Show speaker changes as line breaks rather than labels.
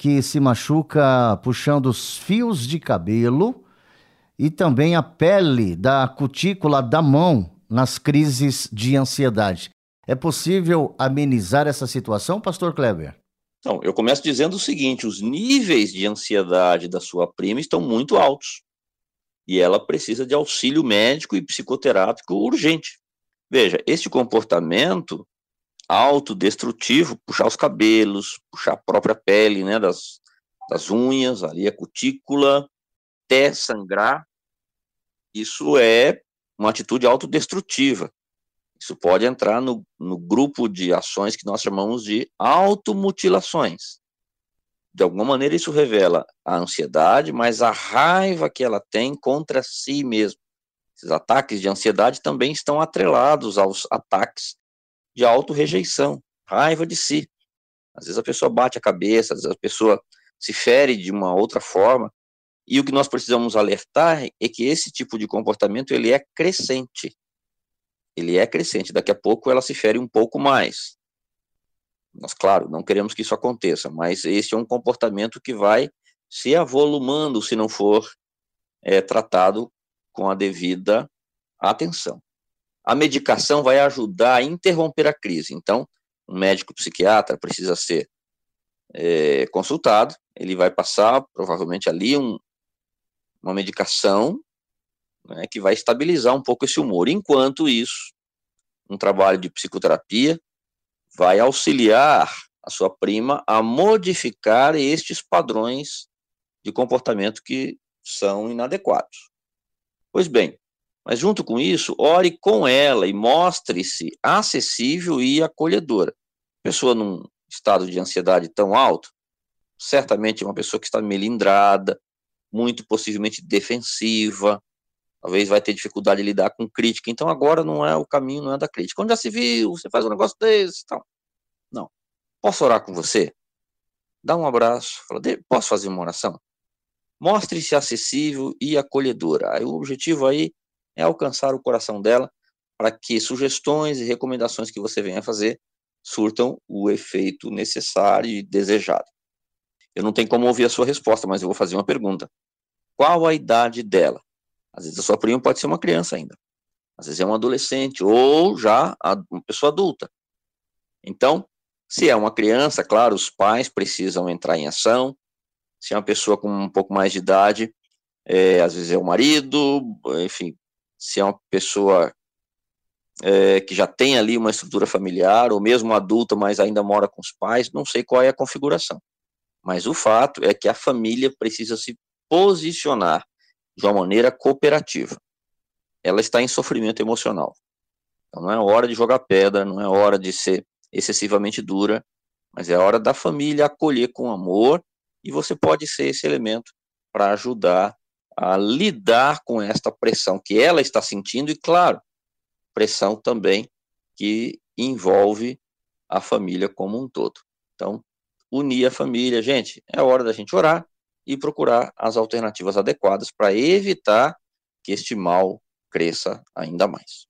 que se machuca puxando os fios de cabelo e também a pele da cutícula da mão nas crises de ansiedade. É possível amenizar essa situação, pastor Kleber?
Então, eu começo dizendo o seguinte: os níveis de ansiedade da sua prima estão muito altos. E ela precisa de auxílio médico e psicoterápico urgente. Veja, este comportamento autodestrutivo, puxar os cabelos, puxar a própria pele, né, das, das unhas, ali a cutícula, até sangrar, isso é uma atitude autodestrutiva. Isso pode entrar no, no grupo de ações que nós chamamos de automutilações. De alguma maneira, isso revela a ansiedade, mas a raiva que ela tem contra si mesma. Esses ataques de ansiedade também estão atrelados aos ataques de auto-rejeição, raiva de si. Às vezes a pessoa bate a cabeça, às vezes a pessoa se fere de uma outra forma, e o que nós precisamos alertar é que esse tipo de comportamento ele é crescente. Ele é crescente, daqui a pouco ela se fere um pouco mais. Nós, claro, não queremos que isso aconteça, mas esse é um comportamento que vai se avolumando se não for é, tratado com a devida atenção. A medicação vai ajudar a interromper a crise. Então, um médico psiquiatra precisa ser é, consultado, ele vai passar provavelmente ali um, uma medicação né, que vai estabilizar um pouco esse humor. Enquanto isso, um trabalho de psicoterapia vai auxiliar a sua prima a modificar estes padrões de comportamento que são inadequados. Pois bem, mas junto com isso, ore com ela e mostre-se acessível e acolhedora. Pessoa num estado de ansiedade tão alto, certamente é uma pessoa que está melindrada, muito possivelmente defensiva, talvez vai ter dificuldade de lidar com crítica. Então agora não é o caminho, não é da crítica. Quando já se viu, você faz um negócio desse, tal. Não. Posso orar com você? Dá um abraço. Fala, posso fazer uma oração? Mostre-se acessível e acolhedora. Aí, o objetivo aí é alcançar o coração dela para que sugestões e recomendações que você venha fazer surtam o efeito necessário e desejado. Eu não tenho como ouvir a sua resposta, mas eu vou fazer uma pergunta. Qual a idade dela? Às vezes a sua prima pode ser uma criança ainda. Às vezes é um adolescente ou já uma pessoa adulta. Então, se é uma criança, claro, os pais precisam entrar em ação. Se é uma pessoa com um pouco mais de idade, é, às vezes é o marido, enfim, se é uma pessoa é, que já tem ali uma estrutura familiar, ou mesmo adulta, mas ainda mora com os pais, não sei qual é a configuração. Mas o fato é que a família precisa se posicionar de uma maneira cooperativa. Ela está em sofrimento emocional. Então não é hora de jogar pedra, não é hora de ser excessivamente dura, mas é hora da família acolher com amor e você pode ser esse elemento para ajudar a lidar com esta pressão que ela está sentindo e, claro, pressão também que envolve a família como um todo. Então, unir a família, gente, é hora da gente orar e procurar as alternativas adequadas para evitar que este mal cresça ainda mais.